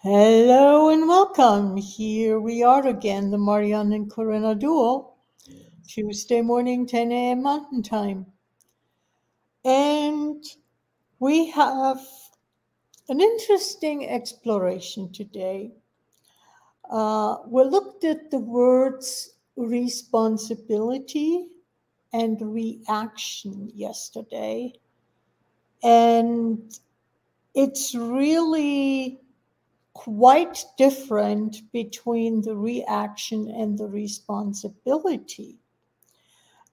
Hello and welcome. Here we are again, the Marianne and Corinna duo, Tuesday morning, 10 a.m. Mountain Time. And we have an interesting exploration today. Uh, we looked at the words responsibility and reaction yesterday. And it's really quite different between the reaction and the responsibility.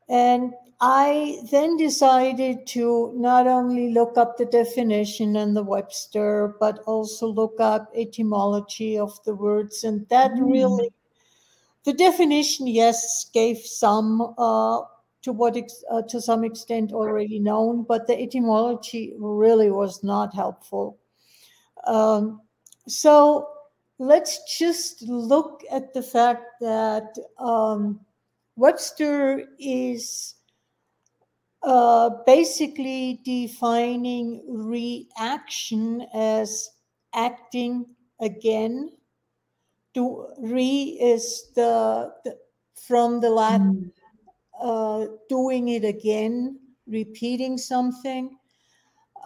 And I then decided to not only look up the definition in the Webster, but also look up etymology of the words. And that mm. really, the definition, yes, gave some uh, to what ex- uh, to some extent already known, but the etymology really was not helpful. Um, so let's just look at the fact that um, Webster is uh, basically defining reaction as acting again. Do, re is the, the from the Latin mm. uh, doing it again, repeating something.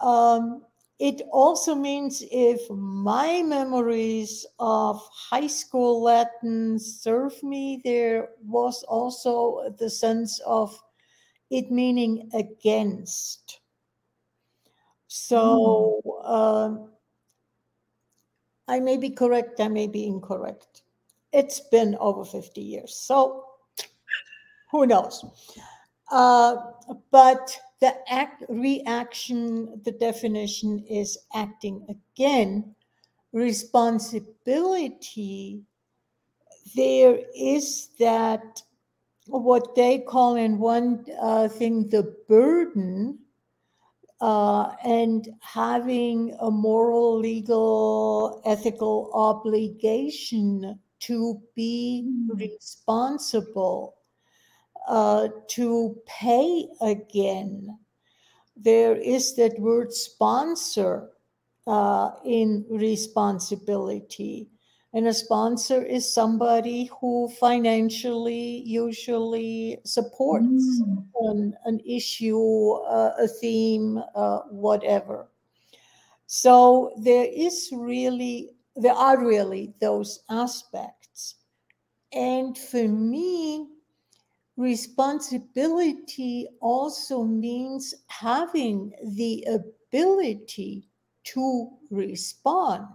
Um, it also means if my memories of high school Latin serve me, there was also the sense of it meaning against. So mm. uh, I may be correct, I may be incorrect. It's been over 50 years, so who knows? Uh, but the act reaction, the definition is acting again. Responsibility, there is that what they call in one uh, thing the burden uh, and having a moral, legal, ethical obligation to be mm. responsible uh, to pay again. There is that word sponsor uh, in responsibility. And a sponsor is somebody who financially usually supports mm. an, an, issue, uh, a theme, uh, whatever. So there is really, there are really those aspects. And for me, responsibility also means having the ability to respond.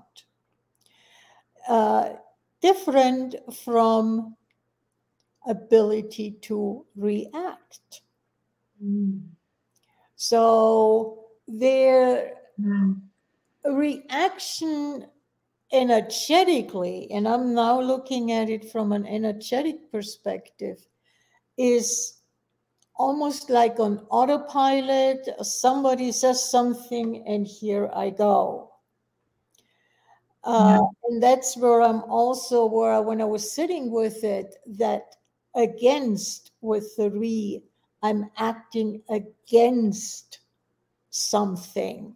Uh, different from ability to react. Mm. So their mm. reaction energetically, and I'm now looking at it from an energetic perspective, is almost like on autopilot. Somebody says something, and here I go. Uh, And that's where I'm also where I, when I was sitting with it, that against with the re, I'm acting against something.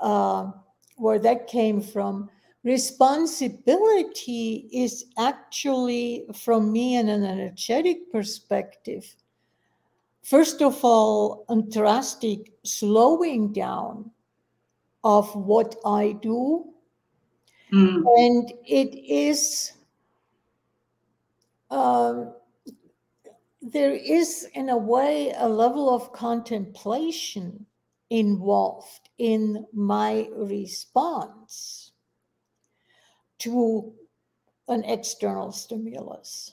Uh, where that came from responsibility is actually, from me in an energetic perspective, first of all, a drastic slowing down of what I do. Mm. And it is, um, there is, in a way, a level of contemplation involved in my response to an external stimulus.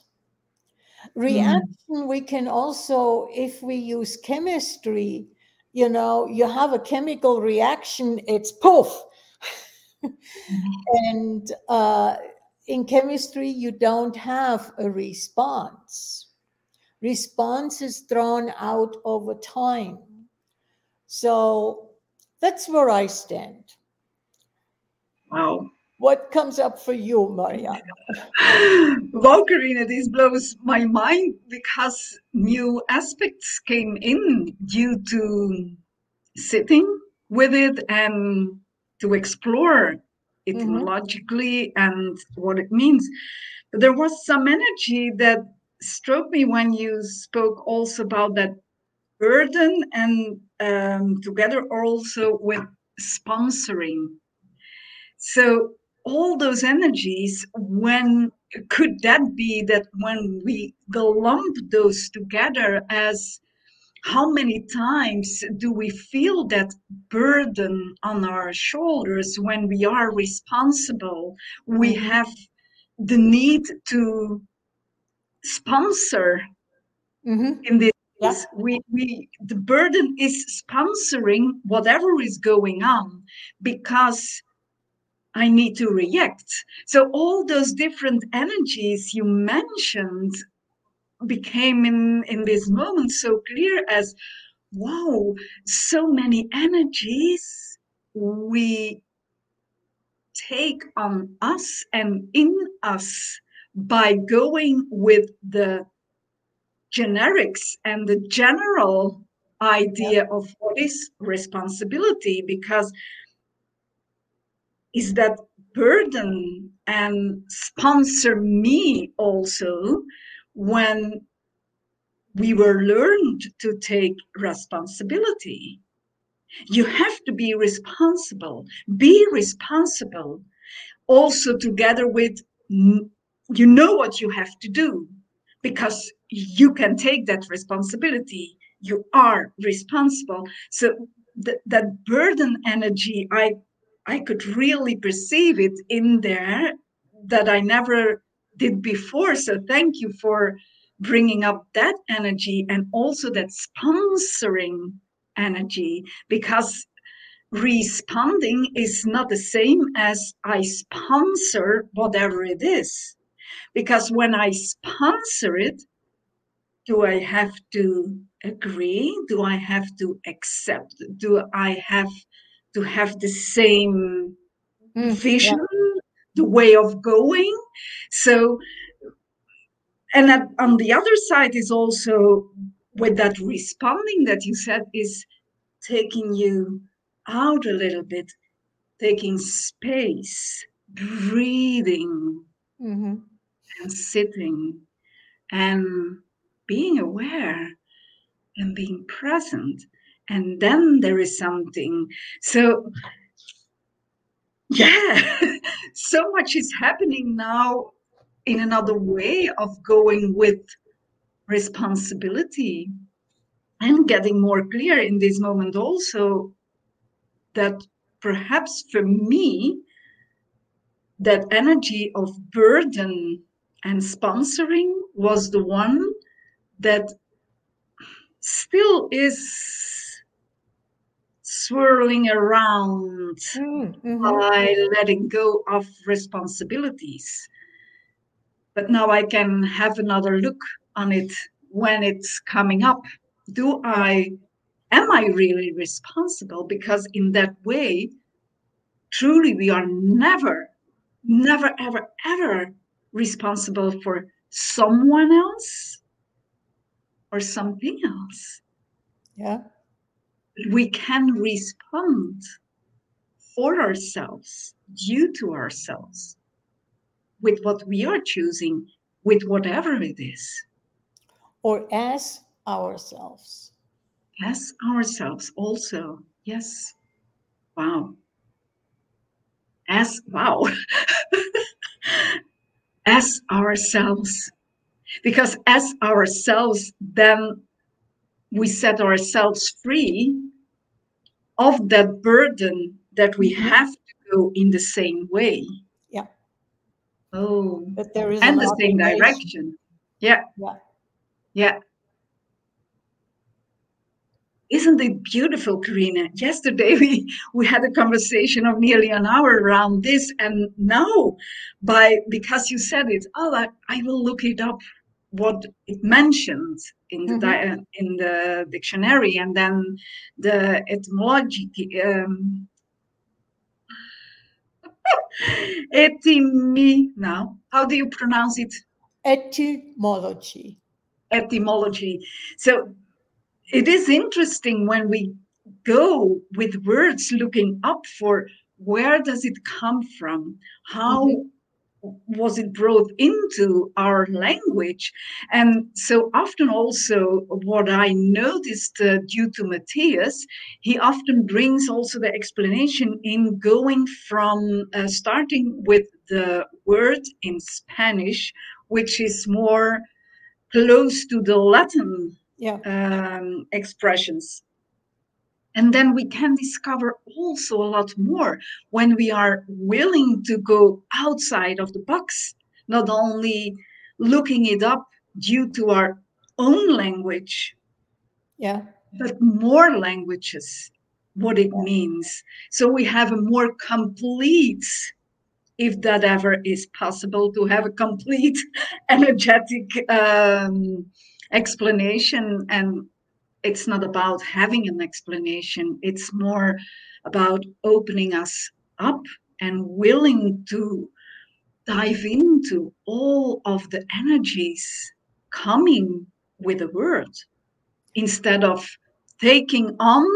Reaction, mm. we can also, if we use chemistry, you know, you have a chemical reaction, it's poof. mm. And uh, in chemistry, you don't have a response. Response is drawn out over time. So that's where I stand. Wow. What comes up for you, Maria? well, Karina, this blows my mind because new aspects came in due to sitting with it and to explore etymologically mm-hmm. and what it means. But there was some energy that struck me when you spoke also about that burden and um, together also with sponsoring. So all those energies, when could that be that when we lump those together as how many times do we feel that burden on our shoulders when we are responsible? We mm-hmm. have the need to sponsor mm-hmm. in this yeah. we we the burden is sponsoring whatever is going on because i need to react so all those different energies you mentioned became in in this moment so clear as wow so many energies we take on us and in us by going with the generics and the general idea yeah. of what is responsibility because is that burden and sponsor me also when we were learned to take responsibility. You have to be responsible be responsible also together with you know what you have to do because you can take that responsibility. You are responsible. So th- that burden energy i i could really perceive it in there that i never did before so thank you for bringing up that energy and also that sponsoring energy because responding is not the same as i sponsor whatever it is because when i sponsor it do I have to agree? Do I have to accept? Do I have to have the same mm, vision, yeah. the way of going? So, and that, on the other side is also with that responding that you said is taking you out a little bit, taking space, breathing, mm-hmm. and sitting and being aware and being present. And then there is something. So, yeah, so much is happening now in another way of going with responsibility and getting more clear in this moment also that perhaps for me that energy of burden and sponsoring was the one that still is swirling around mm, mm-hmm. by letting go of responsibilities. But now I can have another look on it when it's coming up. Do I, am I really responsible? Because in that way, truly, we are never, never, ever, ever responsible for someone else or something else. Yeah. We can respond for ourselves, due to ourselves, with what we are choosing, with whatever it is. Or as ourselves. As ourselves, also. Yes. Wow. As, wow. as ourselves because as ourselves then we set ourselves free of that burden that we mm-hmm. have to go in the same way. Yeah. Oh. But there is and the same direction. Yeah. Yeah. Yeah. Isn't it beautiful karina? Yesterday we we had a conversation of nearly an hour around this and now by because you said it oh i, I will look it up what it mentions in the mm-hmm. in the dictionary and then the etymology um, etymi now how do you pronounce it etymology etymology so it is interesting when we go with words looking up for where does it come from? How mm-hmm was it brought into our language and so often also what i noticed uh, due to matthias he often brings also the explanation in going from uh, starting with the word in spanish which is more close to the latin yeah. um, expressions and then we can discover also a lot more when we are willing to go outside of the box, not only looking it up due to our own language, yeah, but more languages, what it means. So we have a more complete, if that ever is possible, to have a complete energetic um, explanation and it's not about having an explanation. It's more about opening us up and willing to dive into all of the energies coming with a word instead of taking on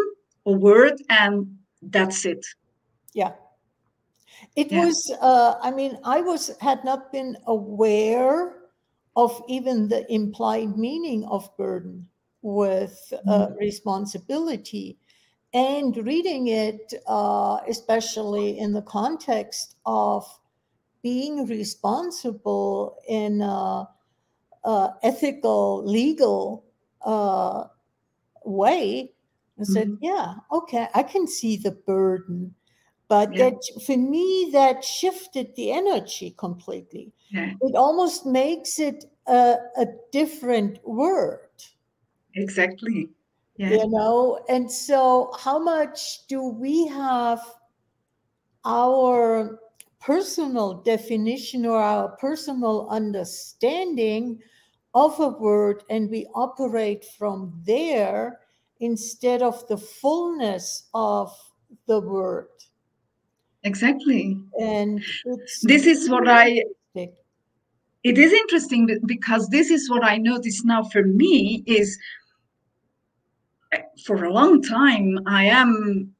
a word and that's it. Yeah. It yeah. was uh, i mean i was had not been aware of even the implied meaning of burden with uh, mm-hmm. responsibility. And reading it, uh, especially in the context of being responsible in a, a ethical, legal uh, way, I said, mm-hmm. yeah, okay, I can see the burden. But yeah. that for me, that shifted the energy completely. Yeah. It almost makes it a, a different word Exactly. Yeah. You know, and so how much do we have our personal definition or our personal understanding of a word and we operate from there instead of the fullness of the word exactly and this is what i it is interesting because this is what i notice now for me is for a long time, I am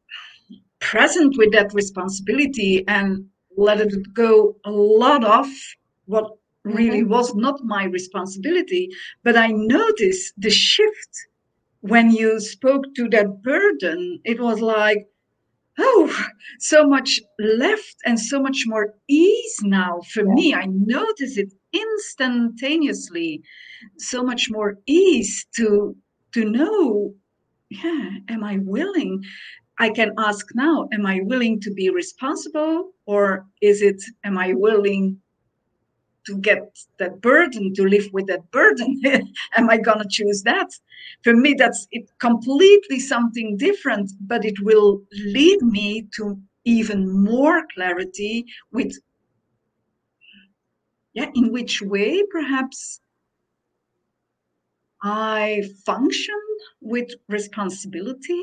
present with that responsibility and let it go a lot of what really mm-hmm. was not my responsibility. But I noticed the shift when you spoke to that burden. It was like, oh, so much left and so much more ease now for yeah. me. I notice it instantaneously. So much more ease to to know yeah, am I willing? I can ask now, am I willing to be responsible? Or is it, am I willing to get that burden, to live with that burden? am I going to choose that? For me, that's it completely something different, but it will lead me to even more clarity with, yeah, in which way perhaps I function with responsibility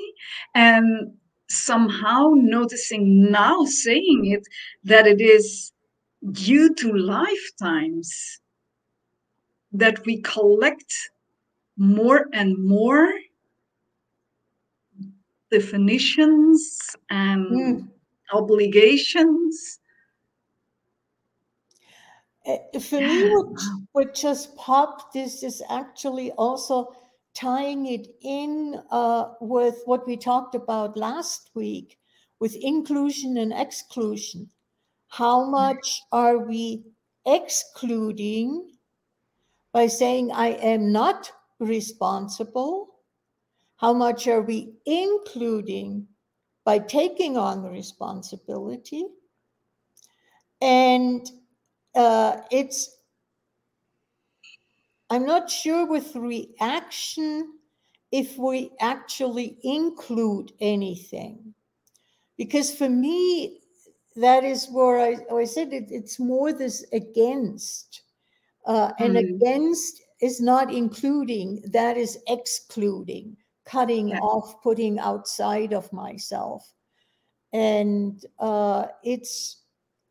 and somehow noticing now saying it that it is due to lifetimes that we collect more and more definitions and mm. obligations for me, what, what just popped is is actually also tying it in uh, with what we talked about last week with inclusion and exclusion. How much are we excluding by saying I am not responsible? How much are we including by taking on the responsibility? And uh, it's i'm not sure with reaction if we actually include anything because for me that is where i, I said it, it's more this against uh, and mm. against is not including that is excluding cutting yeah. off putting outside of myself and uh, it's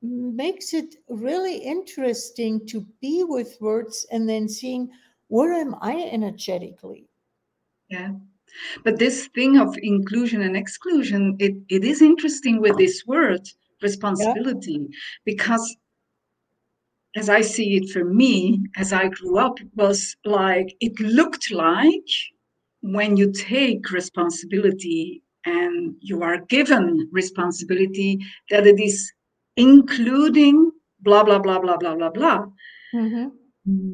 makes it really interesting to be with words and then seeing where am I energetically? Yeah. But this thing of inclusion and exclusion, it, it is interesting with this word responsibility yeah. because as I see it for me, as I grew up, was like it looked like when you take responsibility and you are given responsibility that it is including blah blah blah blah blah blah blah. Mm-hmm.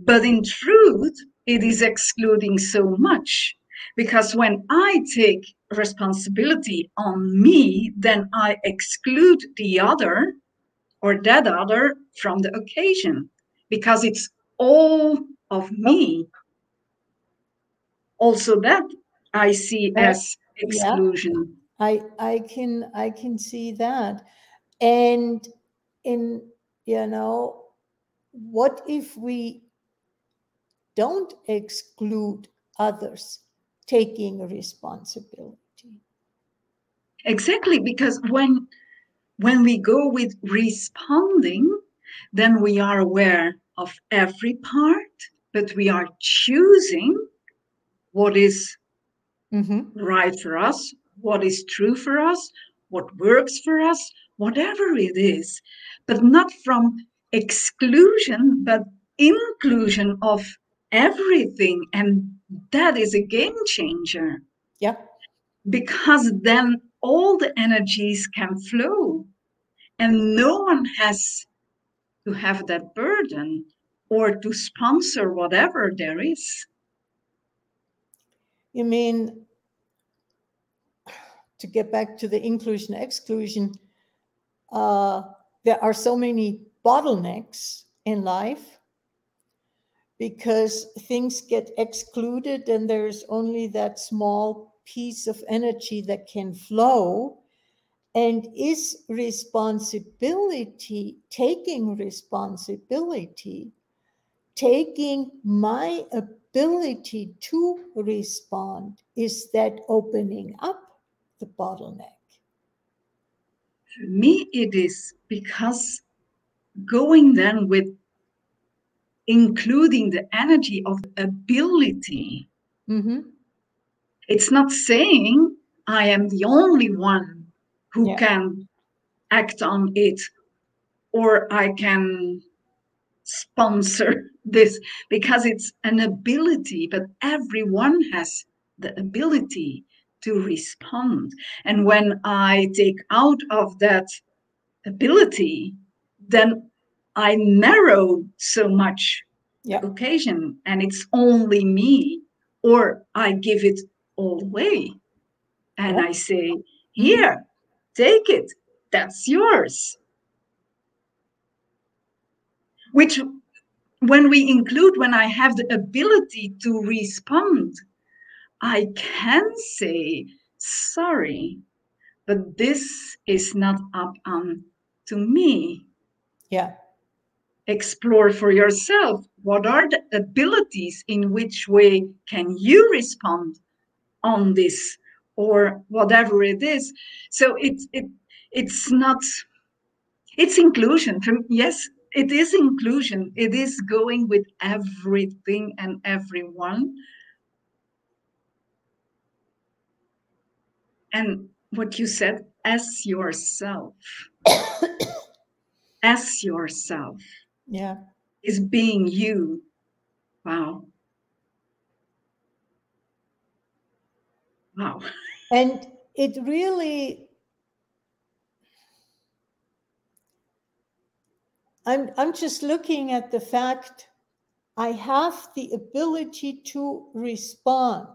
But in truth, it is excluding so much because when I take responsibility on me, then I exclude the other or that other from the occasion because it's all of me. Also, that I see as exclusion. Yeah, I I can I can see that, and in you know, what if we don't exclude others taking responsibility? Exactly, because when when we go with responding, then we are aware of every part, but we are choosing what is mm-hmm. right for us, what is true for us, what works for us, whatever it is, but not from exclusion, but inclusion of everything. And that is a game changer. Yeah. Because then all the energies can flow and no one has to have that burden or to sponsor whatever there is. You mean to get back to the inclusion exclusion, uh, there are so many bottlenecks in life because things get excluded and there's only that small piece of energy that can flow. And is responsibility taking responsibility taking my ability to respond is that opening up the bottleneck? For me it is because going then with including the energy of ability mm-hmm. it's not saying I am the only one who yeah. can act on it or I can sponsor this because it's an ability, but everyone has the ability to respond. And when I take out of that ability, then I narrow so much yeah. occasion and it's only me, or I give it all the way. And I say, Here, take it. That's yours. Which, when we include, when I have the ability to respond, I can say, Sorry, but this is not up on to me. Yeah. Explore for yourself what are the abilities in which way can you respond on this or whatever it is so it's it it's not it's inclusion from yes it is inclusion it is going with everything and everyone and what you said as yourself. As yourself. Yeah. Is being you. Wow. Wow. And it really, I'm, I'm just looking at the fact I have the ability to respond.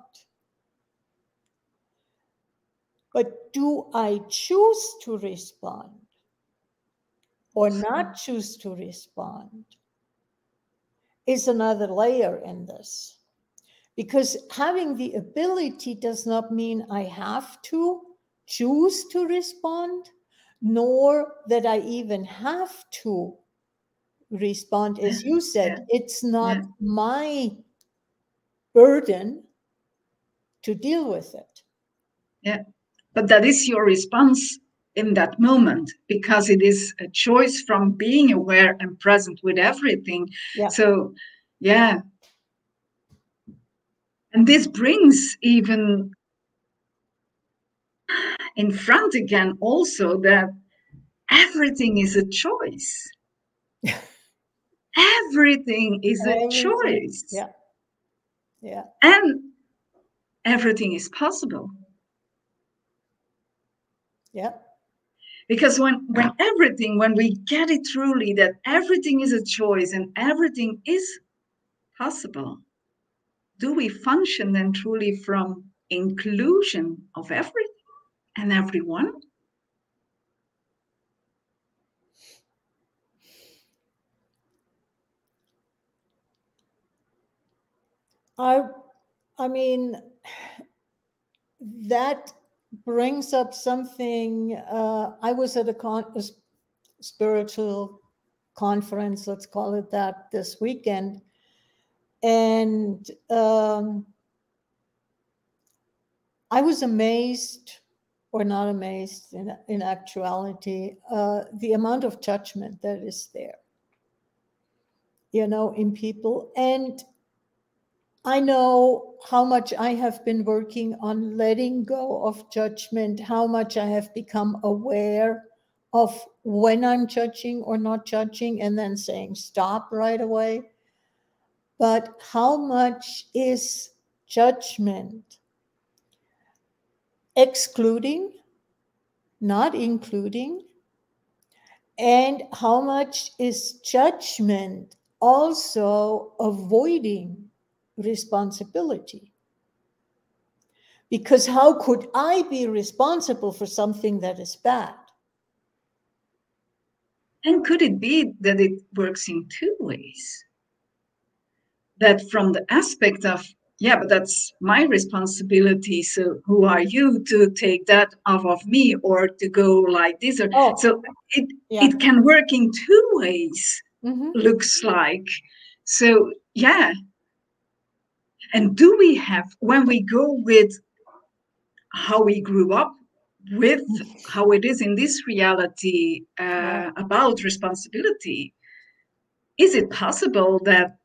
But do I choose to respond or not choose to respond? Is another layer in this because having the ability does not mean I have to choose to respond, nor that I even have to respond. As you said, it's not yeah. my burden to deal with it. Yeah, but that is your response in that moment because it is a choice from being aware and present with everything. Yeah. So, yeah, and this brings even in front again also that everything is a choice. everything is a choice. Yeah. Yeah. And everything is possible. Yeah. Because when when everything, when we get it truly that everything is a choice and everything is possible, do we function then truly from inclusion of everything and everyone? I, I mean, that brings up something. Uh, I was at a, con- a spiritual conference, let's call it that, this weekend, and um, I was amazed, or not amazed in, in actuality, uh, the amount of judgment that is there, you know, in people. And I know how much I have been working on letting go of judgment, how much I have become aware of when I'm judging or not judging, and then saying stop right away. But how much is judgment excluding, not including? And how much is judgment also avoiding responsibility. Because how could I be responsible for something that is bad? And could it be that it works in two ways? That from the aspect of, yeah, but that's my responsibility. So who are you to take that off of me or to go like this? Or, oh, so it, yeah. it can work in two ways, mm-hmm. looks like. So yeah, and do we have, when we go with how we grew up, with how it is in this reality uh, about responsibility, is it possible that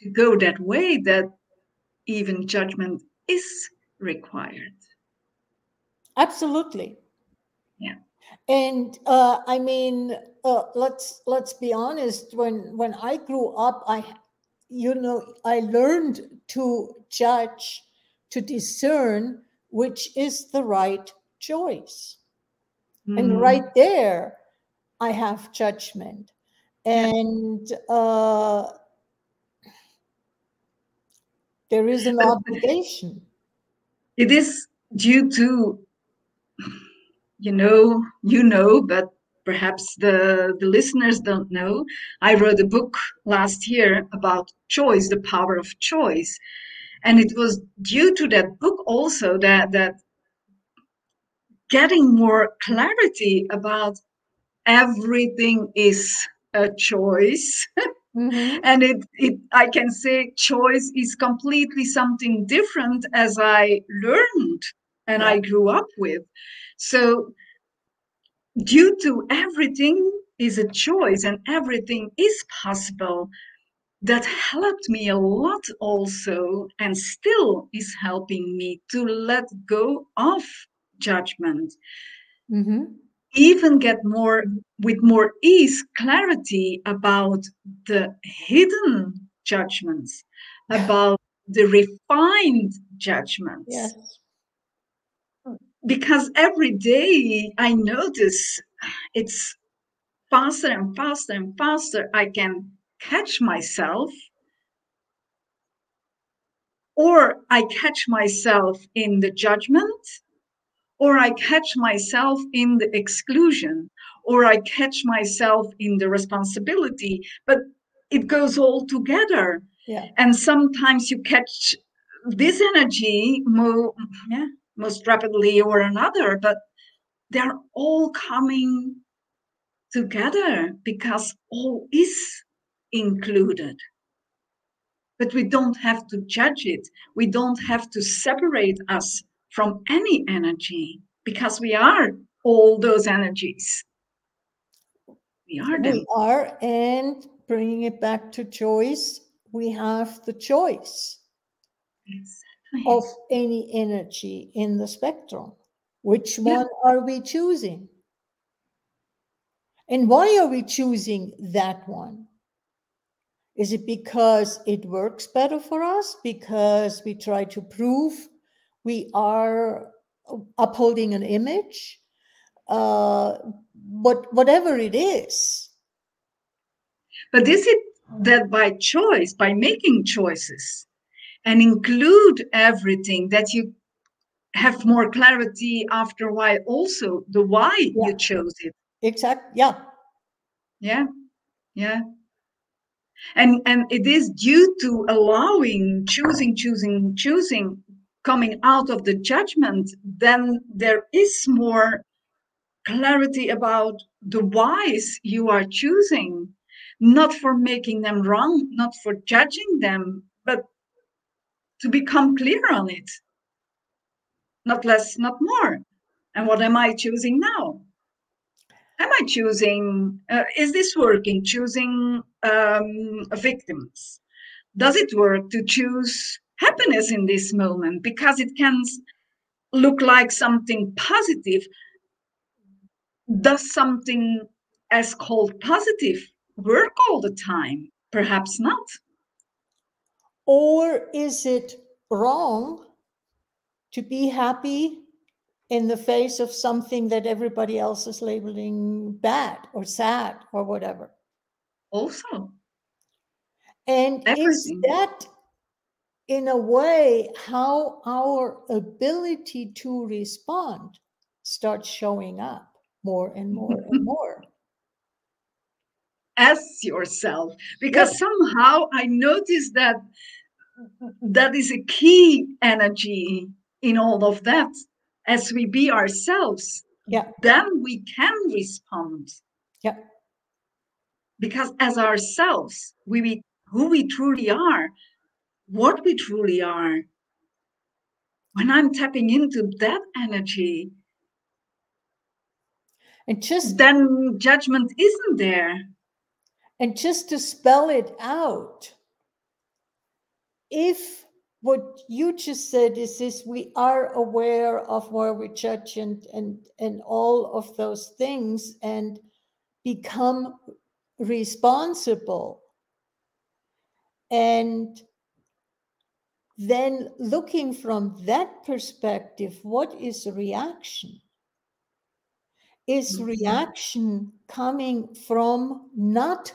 to go that way that even judgment is required? Absolutely. Yeah. And uh, I mean, uh, let's let's be honest. When when I grew up, I you know, I learned to judge, to discern which is the right choice. Mm. And right there, I have judgment. And uh, there is an obligation. It is due to, you know, you know, but perhaps the, the listeners don't know, I wrote a book last year about choice, the power of choice. And it was due to that book also that, that getting more clarity about everything is a choice. Mm-hmm. and it, it i can say choice is completely something different as i learned and yeah. i grew up with so due to everything is a choice and everything is possible that helped me a lot also and still is helping me to let go of judgment. Mm-hmm. even get more with more ease clarity about the hidden judgments about the refined judgments. Yes because every day I notice it's faster and faster and faster. I can catch myself, or I catch myself in the judgment, or I catch myself in the exclusion, or I catch myself in the responsibility. But it goes all together. Yeah. And sometimes you catch this energy more, yeah, most rapidly or another, but they're all coming together because all is included. But we don't have to judge it. We don't have to separate us from any energy because we are all those energies. We are them. We are, and bringing it back to choice, we have the choice. Exactly of any energy in the spectrum. Which Yeah. one are we choosing? And why are we choosing that one? Is it because it works better for us? Because we try to prove we are upholding an image? Uh, what, whatever it is. But is it that by choice, by making choices and include everything that you have more clarity after a while also the why Yeah. you chose it? exactly Yeah. Yeah. Yeah. And and it is due to allowing, choosing, choosing, choosing, coming out of the judgment, then there is more clarity about the whys you are choosing, not for making them wrong, not for judging them, but to become clear on it. Not less, not more. And what am I choosing now? Am I choosing, uh, is this working? Choosing um, victims? Does it work to choose happiness in this moment? Because it can look like something positive. Does something as called positive work all the time? Perhaps not. Or is it wrong to be happy in the face of something that everybody else is labeling bad or sad or whatever? Also, And is that, in a way, how our ability to respond starts showing up more and more and more? As yourself, because somehow I noticed that that is a key energy in all of that. As we be ourselves, Yeah. then we can respond. Yeah. Because as ourselves, we be who we truly are, what we truly are. When I'm tapping into that energy, And just then judgment isn't there. And just to spell it out, if what you just said is this, we are aware of where we judge and, and, and all of those things and become responsible. And then looking from that perspective, what is reaction? Is Mhm. reaction coming from not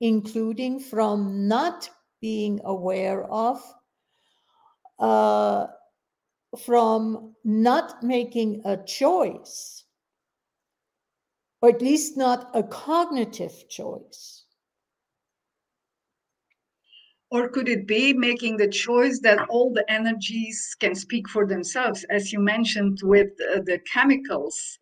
including from not being aware of, uh, from not making a choice, or at least not a cognitive choice. Or could it be making the choice that all the energies can speak for themselves, as you mentioned with uh, the chemicals?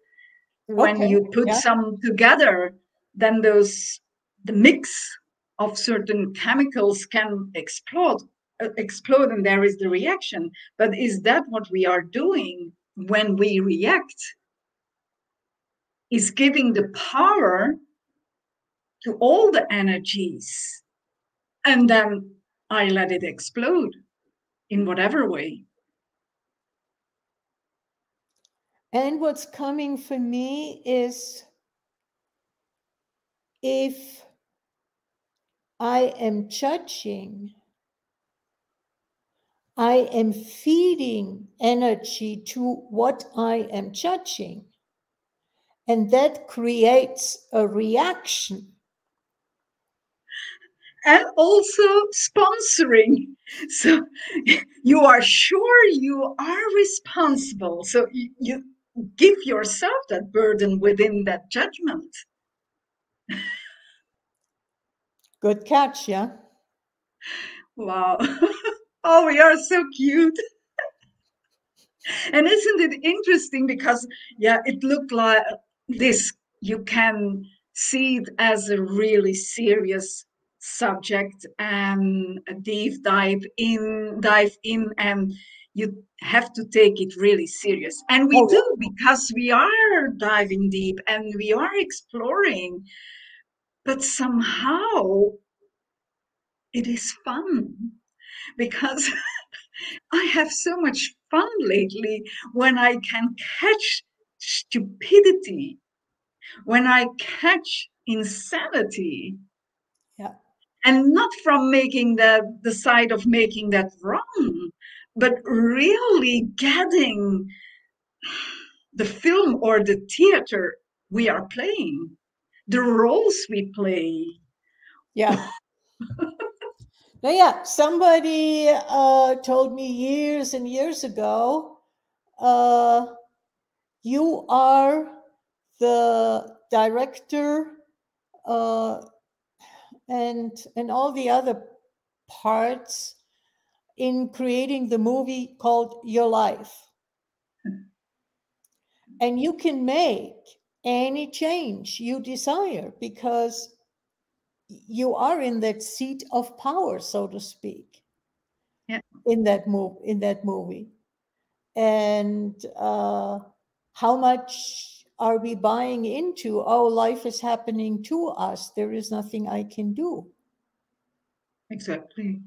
When Okay, you put yeah. some together, then those the mix of certain chemicals can explode, uh, explode, and there is the reaction. But is that what we are doing when we react? Is giving the power to all the energies, and then I let it explode in whatever way. And what's coming for me is if I am judging, I am feeding energy to what I am judging. And that creates a reaction. and also sponsoring. So you are sure you are responsible. So you, give yourself that burden within that judgment. Good catch, yeah? Wow. oh, we are so cute. and isn't it interesting because yeah, it looked like this you can see it as a really serious subject and a deep dive in dive in and you have to take it really serious and we Oh, do because we are diving deep and we are exploring but somehow it is fun because I have so much fun lately when I can catch stupidity, when I catch insanity. Yeah. And not from making that the side of making that wrong, but really getting the film or the theater we are playing, the roles we play. Yeah. now, yeah, somebody uh, told me years and years ago uh, you are the director uh, and and all the other parts in creating the movie called Your Life. And you can make any change you desire because you are in that seat of power, so to speak. Yeah. In that move, in that movie, and uh, how much are we buying into? Oh, life is happening to us. There is nothing I can do. Exactly.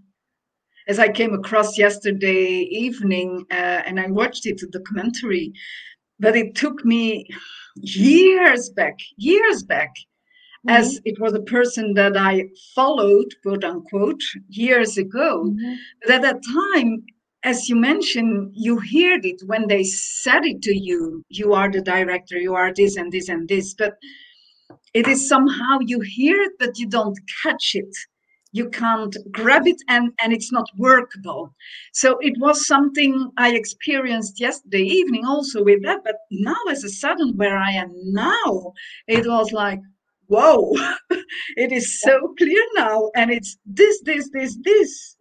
As I came across yesterday evening, uh, and I watched it, a documentary, but it took me years back, years back, mm-hmm. as it was a person that I followed, quote unquote, years ago. Mm-hmm. But at that time, as you mentioned, you heard it when they said it to you. You are the director, you are this and this and this. But it is somehow you hear it, but you don't catch it you can't grab it and and it's not workable. So it was something i experienced yesterday evening also with that but now as a sudden where i am now it was like whoa it is so clear now and it's this this this this.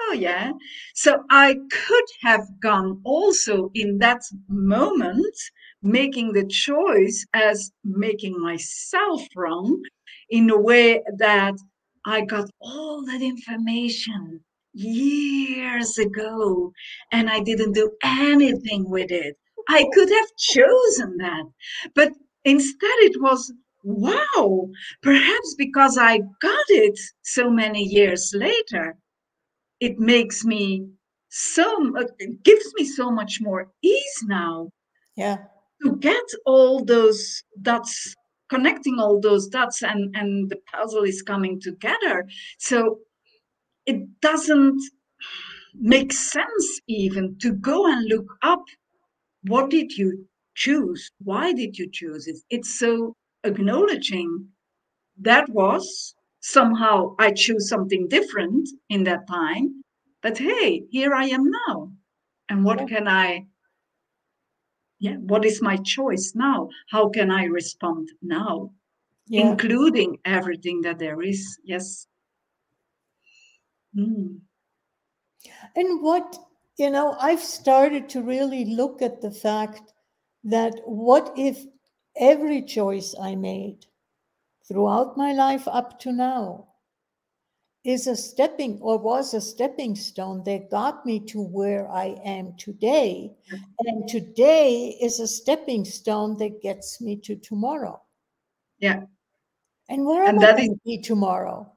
Oh yeah. So i could have gone also in that moment making the choice as making myself wrong in a way that I got all that information years ago and I didn't do anything with it. I could have chosen that. But instead, it was wow, perhaps because I got it so many years later, it makes me so, uh, it gives me so much more ease now. Yeah. To get all those dots connecting all those dots and and the puzzle is coming together. So it doesn't make sense even to go and look up what did you choose? Why did you choose it? It's so acknowledging that was somehow i choose something different in that time but hey here i am now. And what can i yeah what is my choice now how can i respond now yeah. including everything that there is yes mm. and what you know i've started to really look at the fact that what if every choice i made throughout my life up to now is a stepping or was a stepping stone that got me to where I am today. And today is a stepping stone that gets me to tomorrow. Yeah. And where am and I going to be tomorrow?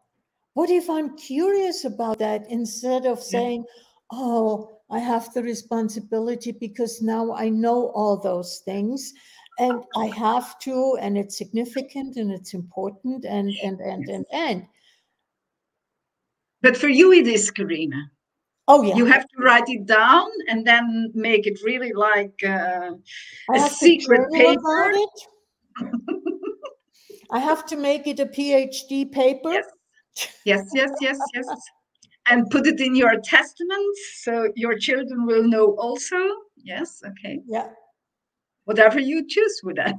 What if I'm curious about that instead of saying, yeah. oh, I have the responsibility because now I know all those things and I have to, and it's significant and it's important and and and and and. But for you, it is, Karina. Oh yeah. You have to write it down and then make it really like uh, a secret paper. I have to make it a PhD paper. Yes. Yes, yes, yes, yes. And put it in your testament so your children will know also. Yes, okay. Yeah. Whatever you choose with that.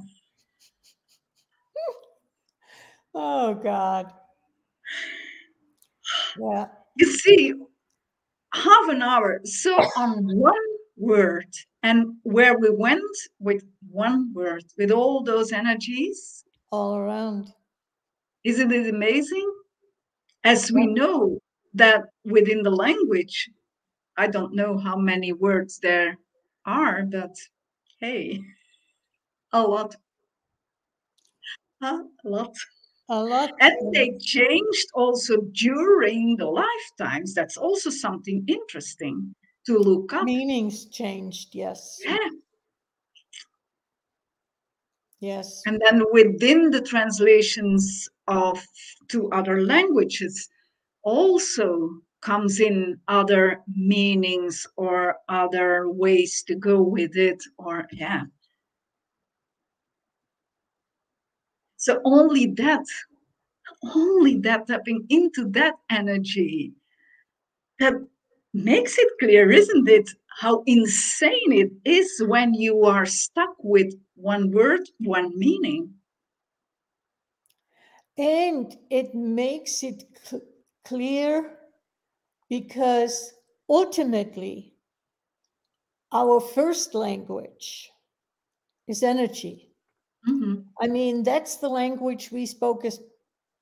oh God. Yeah. You see, half an hour, so on one word, and where we went with one word, with all those energies. All around. Isn't it amazing? As we know that within the language, I don't know how many words there are, but hey, a lot. Huh? A lot. A lot. And they changed also during the lifetimes. That's also something interesting to look up. Meanings changed, yes. Yeah. Yes. And then within the translations of to other languages also comes in other meanings or other ways to go with it or yeah so only that only that tapping into that energy that makes it clear isn't it how insane it is when you are stuck with one word one meaning and it makes it cl- clear because ultimately our first language is energy. Mm-hmm. I mean, that's the language we spoke as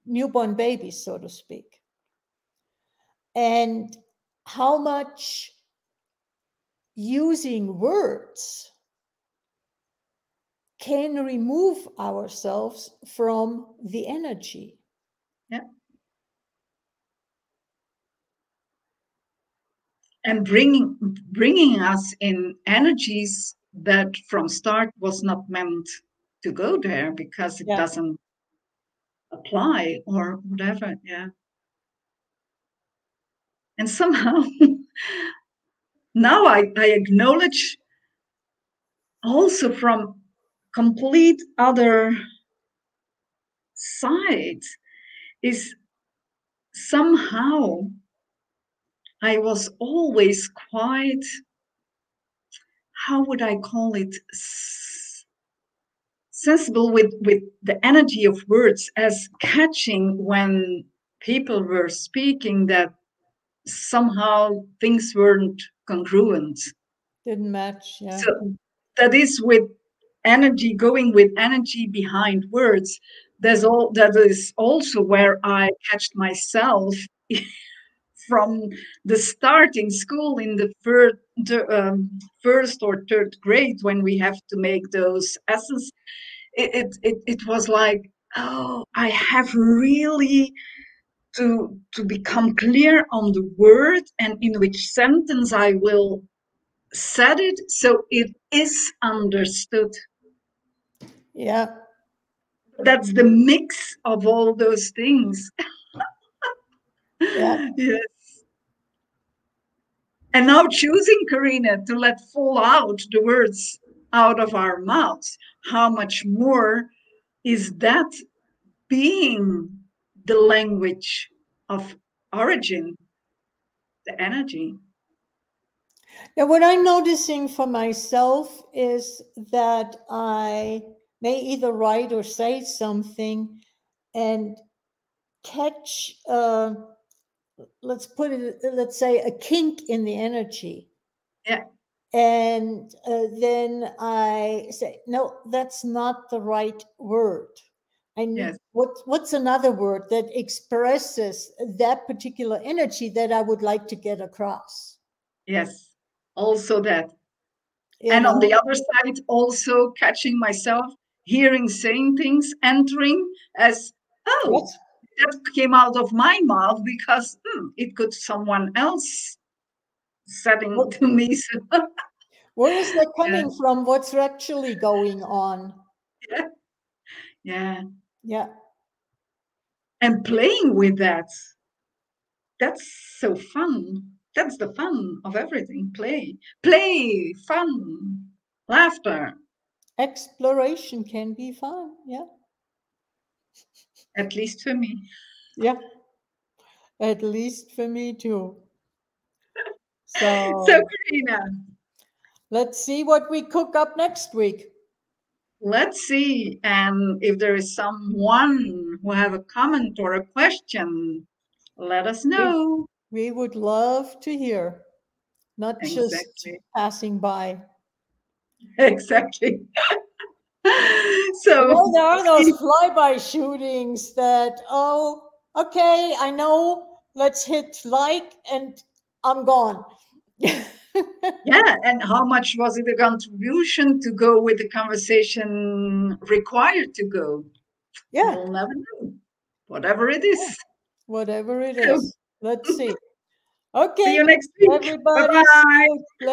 newborn babies, so to speak. And how much using words can remove ourselves from the energy. Yeah. and bringing bringing us in energies that from start was not meant to go there because it Yeah. doesn't apply or whatever yeah and somehow now I, I acknowledge also from complete other side is somehow I was always quite, how would I call it, sensible with, with the energy of words as catching when people were speaking that somehow things weren't congruent. Didn't match. Yeah. So that is with energy, going with energy behind words. There's all that is also where I catched myself from the start in school in the first, um, first or third grade when we have to make those essays. It, it, it, it was like, oh, I have really to to become clear on the word and in which sentence I will set it so it is understood. Yeah. That's the mix of all those things. Yeah. yes. And now choosing, Karina, to let fall out the words out of our mouths, how much more is that being the language of origin, the energy? Now, what I'm noticing for myself is that I may either write or say something and catch, uh, let's put it, let's say, a kink in the energy. Yeah. And uh, then I say, no, that's not the right word. I need Yes. what, what's another word that expresses that particular energy that I would like to get across? Yes, also that. you and on the other side, also catching myself hearing, saying things, entering as, oh, Yes. That came out of my mouth because hmm, it could someone else setting Well- to me. So, Where is that Yeah. coming from? What's actually going on? yeah, Yeah. and playing with that. That's so fun. That's the fun of everything. Play, play, fun, laughter. Exploration can be fun. Yeah. At least for me. Yeah. At least for me too. So, So, Karina, let's see what we cook up next week. let's see. And if there is someone who have a comment or a question, let us know. We would love to hear, not just passing by. Exactly. so Well, there are those flyby shootings that, oh, okay, I know, let's hit like and I'm gone. yeah, and how much was it a contribution to go with the conversation required to go? yeah, We'll never know. Whatever it is. whatever it is Let's see. Okay. See you next week. Everybody, Bye-bye. see you